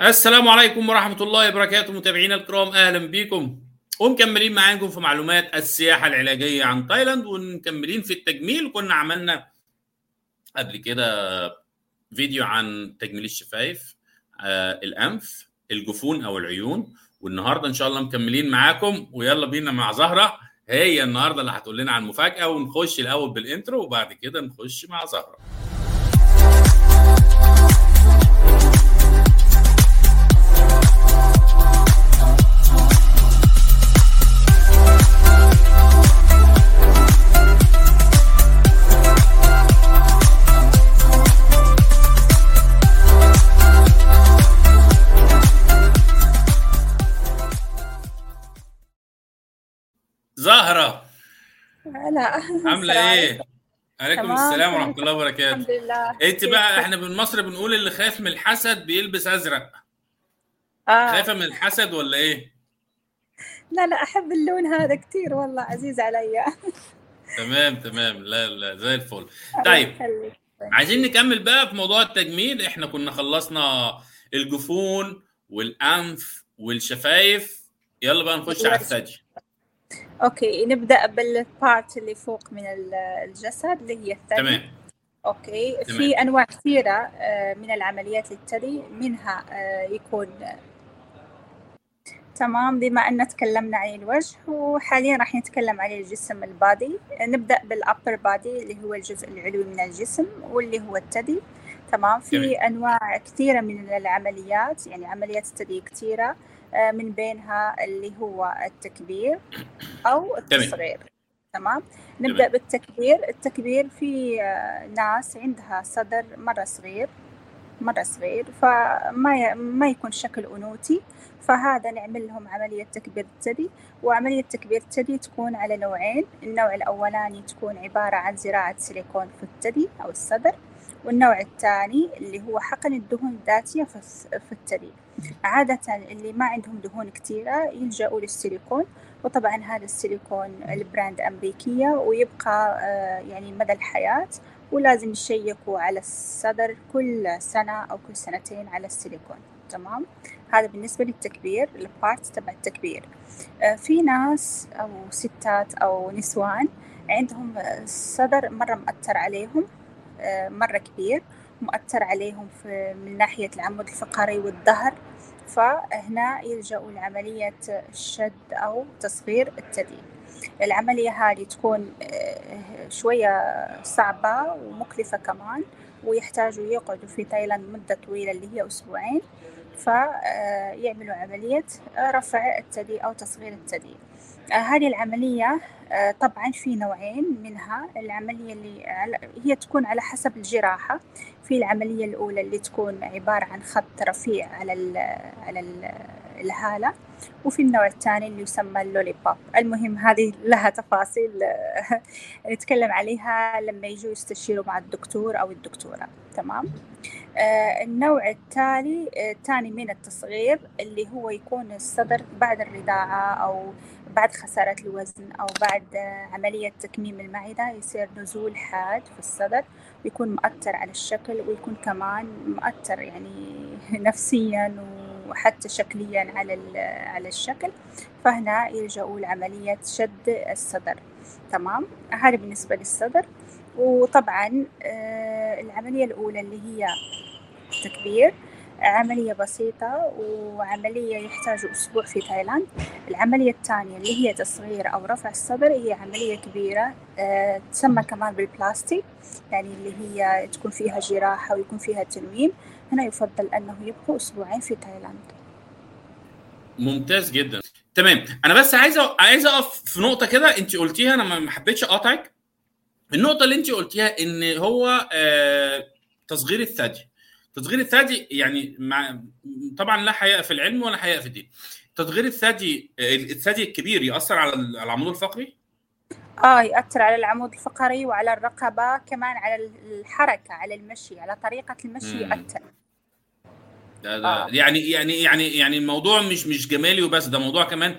السلام عليكم ورحمة الله وبركاته متابعينا الكرام أهلا بكم. ومكملين معاكم في معلومات السياحة العلاجية عن تايلاند ومكملين في التجميل. كنا عملنا قبل كده فيديو عن تجميل الشفايف آه الأنف الجفون أو العيون. والنهاردة إن شاء الله مكملين معاكم. ويلا بينا مع زهرة. هي النهارده اللي هتقول لنا عن مفاجأة ونخش الأول بال intro وبعد كده نخش مع زهرة. هلا عاملة إيه؟ عليكم. السلام ورحمة الله وبركاته. الحمد لله انت بقى إحنا من مصر بنقول اللي خايف من الحسد بيلبس أزرق. آه. خايفة من الحسد ولا إيه؟ لا لا أحب اللون هذا كثير والله عزيز علي تمام تمام. لا لا زي الفل. طيب. عايزين نكمل بقى في موضوع التجميل. إحنا كنا خلصنا الجفون والأنف والشفايف. يلا بقى نخش على الثدي. okay نبدأ بال part اللي فوق من ال- الجسد اللي هي الثدي. تمام. okay تمام. في أنواع كثيرة آه، من العمليات للثدي منها آه، يكون تمام بما أن تكلمنا عن الوجه وحاليا راح نتكلم عن الجسم ال body. نبدأ بال upper body اللي هو الجزء العلوي من الجسم واللي هو الثدي. تمام. في تمام. أنواع كثيرة من العمليات يعني عمليات الثدي كثيرة آه، من بينها اللي هو التكبير أو التصغير. تمام. نبدأ تمام. بالتكبير. التكبير في ناس عندها صدر مرة صغير مرة صغير فما ي... ما يكون شكل أنوثي فهذا نعمل لهم عملية تكبير الثدي وعملية تكبير الثدي تكون على نوعين. النوع الأولاني تكون عبارة عن زراعة سيليكون في الثدي أو الصدر. والنوع الثاني اللي هو حقن الدهون الذاتية في الث- في الثدي. عادة اللي ما عندهم دهون كثيرة يلجأوا للسيليكون وطبعا هذا السيليكون ال brand أمريكية ويبقى آه، يعني مدى الحياة ولازم يشيكوا على الصدر كل سنة أو كل سنتين على السيليكون. تمام؟ هذا بالنسبة للتكبير ال part تبع التكبير. آه، في ناس أو ستات أو نسوان عندهم الصدر مرة مأثر عليهم. آه، مرة كبير مؤثر عليهم في من ناحية العمود الفقري والظهر. فهنا يلجأوا لعملية شد أو تصغير الثدي العملية هذه تكون آه، شوية صعبة ومكلفة كمان ويحتاجوا يقعدوا في تايلاند مدة طويلة اللي هي أسبوعين. فيعملوا عملية رفع الثدي أو تصغير الثدي آه، هذه العملية آه، طبعا في نوعين منها. العملية اللي هي تكون على حسب الجراحة. في العملية الأولى اللي تكون عبارة عن خط رفيع على ال على ال الهالة. وفي النوع الثاني اللي يسمى اللولي بوب المهم هذه لها تفاصيل آه، نتكلم عليها لما يجوا يستشيروا مع الدكتور أو الدكتورة. تمام؟ آه، النوع التالي آه، الثاني من التصغير اللي هو يكون الصدر بعد الرضاعة أو بعد خسارة الوزن أو بعد آه، عملية تكميم المعدة يصير نزول حاد في الصدر ويكون مؤثر على الشكل ويكون كمان مؤثر يعني نفسيا وحتى شكليا على ال- على الشكل. فهنا يلجأوا لعملية شد الصدر. تمام؟ هذا بالنسبة للصدر. وطبعا آه، العملية الأولى اللي هي تكبير. عملية بسيطة وعملية يحتاج أسبوع في تايلاند. العملية الثانية اللي هي تصغير أو رفع الصدر هي عملية كبيرة آه، تسمى كمان بالبلاستي يعني اللي هي تكون فيها جراحة ويكون فيها تنويم هنا يفضل أنه يبقوا أسبوعين في تايلاند. ممتاز جدا. تمام. أنا بس عايز عايز أقف في نقطة كده أنت قلتيها أنا ما ما حبيتش أقاطعك. النقطة اللي أنت قلتيها إن هو آه، تصغير الثدي. تصغير الثدي يعني مع طبعا لا حياء في العلم ولا حياء في الدين تصغير الثدي آه، الثدي الكبير يأثر على ال- على العمود الفقري آه يأثر على العمود الفقري وعلى الرقبة كمان على الحركة على المشي على طريقة المشي. يأثر ده ده آه. يعني يعني يعني يعني الموضوع مش مش جمالي وبس ده موضوع كمان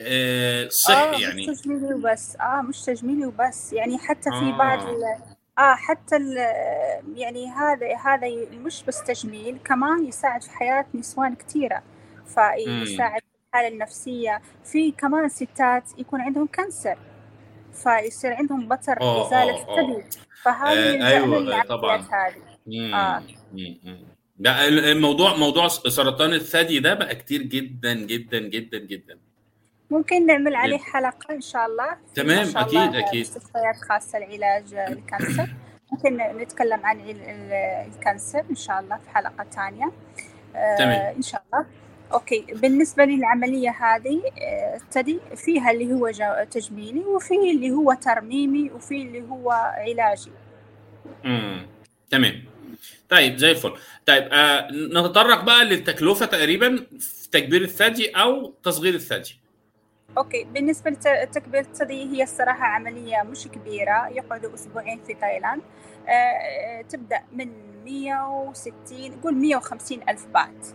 آه، آه صحي مش يعني تجميلي وبس آه مش تجميلي وبس يعني حتى في آه. بعض آه حتى يعني هذا هذا مش بس تجميل كمان يساعد في حياة نسوان كثيرة فيساعد في الحالة النفسية. في كمان ستات يكون عندهم cancer فيصير عندهم بتر إزالة الثدي. فهذه آه أيوه طبعا. هذه. آه. ده الموضوع موضوع سرطان الثدي ده بقى كتير جدا جدا جدا جدا. ممكن نعمل عليه حلقة إن شاء الله. تمام شاء أكيد الله أكيد. مستشفيات خاصة لعلاج ال cancer. ممكن نتكلم عن ال cancer إن شاء الله في حلقة ثانية. تمام. آه إن شاء الله. okay. بالنسبة للعملية هذه الثدي فيها اللي هو تجميلي وفيه اللي هو ترميمي وفيه اللي هو علاجي. امم تمام. طيب زي الفل. طيب آه نتطرق بقى للتكلفة تقريبا في تكبير الثدي أو تصغير الثدي. okay بالنسبة لتكبير الثدي هي الصراحة عملية مش كبيرة يقعدوا أسبوعين في تايلاند. آه تبدأ من 160 قول 150 ألف بات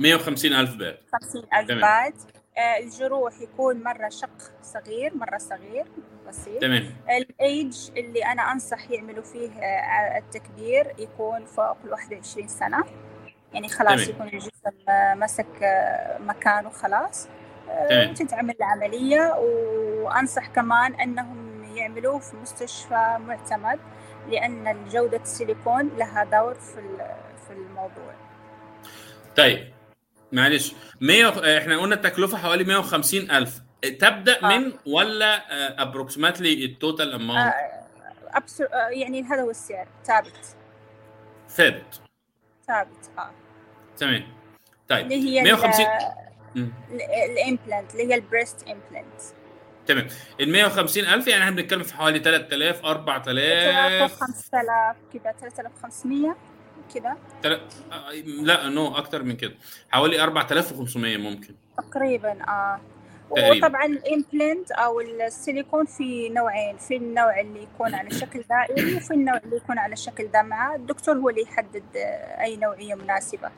150 ألف بات 50 ألف بات آه الجروح يكون مرة شق صغير مرة صغير بسيط. تمام. الايج اللي أنا أنصح يعملوا فيه آه التكبير يكون فوق ال 21 سنة. يعني خلاص تمام. يكون الجسم آه مسك آه مكانه خلاص. آه تتعمل العملية وأنصح كمان أنهم يعملوه في مستشفى معتمد لأن جودة السيليكون لها دور في في الموضوع. طيب معلش 100 إحنا قلنا التكلفة حوالي 150 ألف. تبدأ آه. من ولا approximately ال total amount يعني هذا هو السعر. ثابت. ثابت. ثابت آه. تمام. طيب اللي هي 150 ال implant اللي هي ال breast implant تمام. ال 150 ألف يعني إحنا بنتكلم في حوالي 3000 4000 5000 كده 3500 كده. تل... لا no أكتر من كده. حوالي 4500 ممكن. تقريبا آه. تقريبا. وطبعا ال implant أو السيليكون في نوعين في النوع اللي يكون على شكل دائري وفي النوع اللي يكون على شكل دمعة. الدكتور هو اللي يحدد أي نوعية مناسبة.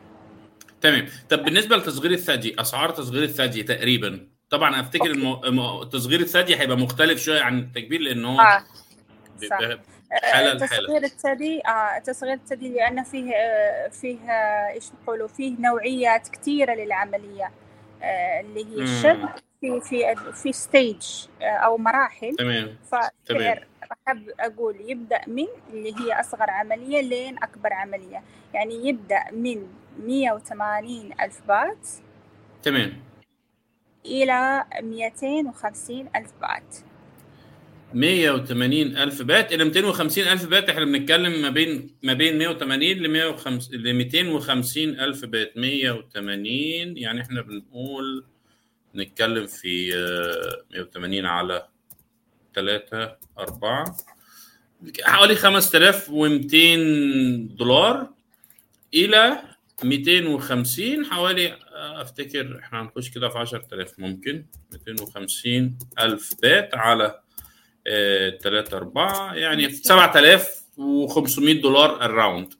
تمام. طب بالنسبة لتصغير الثدي أسعار تصغير الثدي تقريبا؟ طبعا أفتكر المو... تصغير الثدي هيبقى مختلف شوية عن التكبير لأن هو آه. حالة تصغير الثدي آه تصغير الثدي لأن فيه آه فيه آه إيش نقولوا فيه نوعيات كثيرة للعملية آه اللي هي الشد في في في ستيج أو مراحل. تمام. فسعر أحب أقول يبدأ من اللي هي أصغر عملية لين أكبر عملية. يعني يبدأ من 180 ألف بات تمام. إلى 250 ألف بات. 180 ألف بات. إلى 250 ألف بات إحنا بنتكلم ما بين ما بين 180 ل 150 ل 250 ألف بات. 180 يعني إحنا بنقول نتكلم في 180 على 3 4 حوالي 5200 دولار إلى 250 حوالي أفتكر إحنا هنخش كده في 10000 ممكن. 250 ألف بات على 3 4 يعني 7500 دولار الراوند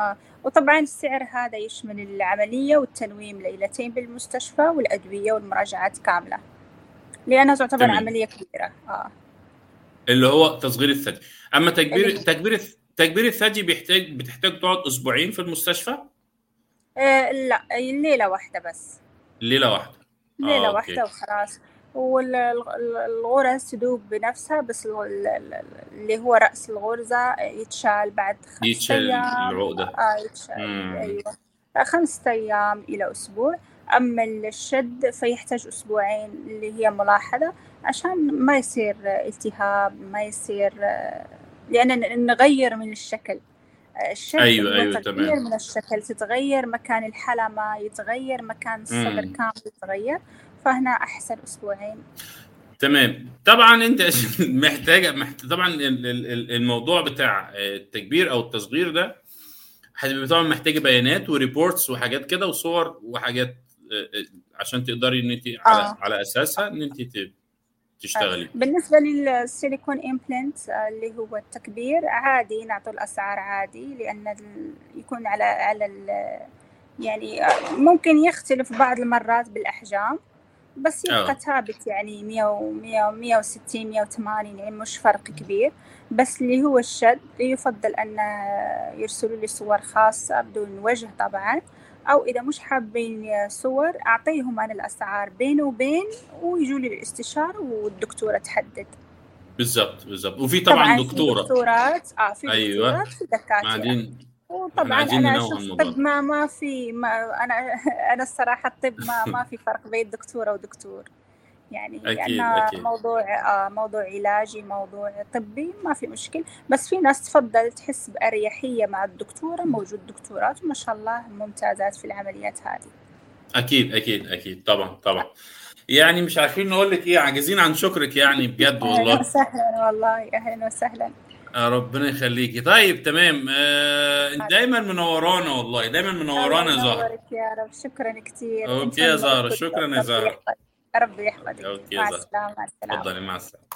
آه. وطبعا السعر هذا يشمل العملية والتنويم ليلتين بالمستشفى والأدوية والمراجعات كاملة. لأنها تعتبر تمام. عملية كبيرة. آه. اللي هو تصغير الثدي. أما تكبير تكبير تكبير الثدي بيحتاج بتحتاج تقعد أسبوعين في المستشفى؟ آه لا ليلة واحدة بس. ليلة واحدة. ليلة آه واحدة وخلاص. والغرز تدوب بنفسها بس اللي هو رأس الغرزة يتشال بعد خمسة يتشال أيام. العقدة. آه يتشال مم. أيوة. خمسة أيام إلى أسبوع. أما الشد فيحتاج أسبوعين اللي هي ملاحظة عشان ما يصير التهاب ما يصير لأن نغير من الشكل. الشكل أيوة أيوة تغيير من الشكل تتغير مكان الحلمة يتغير مكان الصدر. كامل يتغير فهنا أحسن أسبوعين. تمام. طبعا أنت محتاجة محتاج طبعا الموضوع بتاع التكبير أو التصغير ده هتبقى طبعا محتاجه بيانات و reports وحاجات كده وصور وحاجات عشان تقدري إن انت آه. على, على أساسها إن انت تشتغلي. بالنسبة لل silicone implant اللي هو التكبير عادي نعطوا الأسعار عادي لأن يكون على على يعني ممكن يختلف بعض المرات بالأحجام بس يبقى ثابت يعني 100 100 160 180 يعني مش فرق كبير. بس اللي هو الشد يفضل أن يرسلوا لي صور خاصة بدون وجه طبعا. أو إذا مش حابين صور أعطيهم أنا الأسعار بين وبين ويجوا لي الاستشارة والدكتورة تحدد. بالظبط بالظبط وفي طبعا في دكتورة. دكتورات آه في أيوه. دكتورات في إحنا وطبعا أنا أشوف طب ما ما في ما أنا أنا الصراحة الطب ما ما في فرق بين دكتورة ودكتور. يعني أكيد لأن أكيد. موضوع آه موضوع علاجي موضوع طبي ما في مشكل. بس في ناس تفضل تحس بأريحية مع الدكتورة موجود دكتورات وما شاء الله ممتازات في العمليات هذه. أكيد أكيد أكيد. طبعا طبعا. يعني مش عارفين نقول لك إيه عاجزين عن شكرك يعني بجد أهلا والله. وسهلا والله أهلا وسهلا. آه، ربنا يخليكي. طيب تمام. آه انت دايما منورانا والله دايما منورانا يا زهرة. ينورك يا رب. شكرا كثير أوكي يا الكل شكرا يا يحفظك ربي يحفظك. مع السلامة مع السلامة. اتفضلي مع السلامة.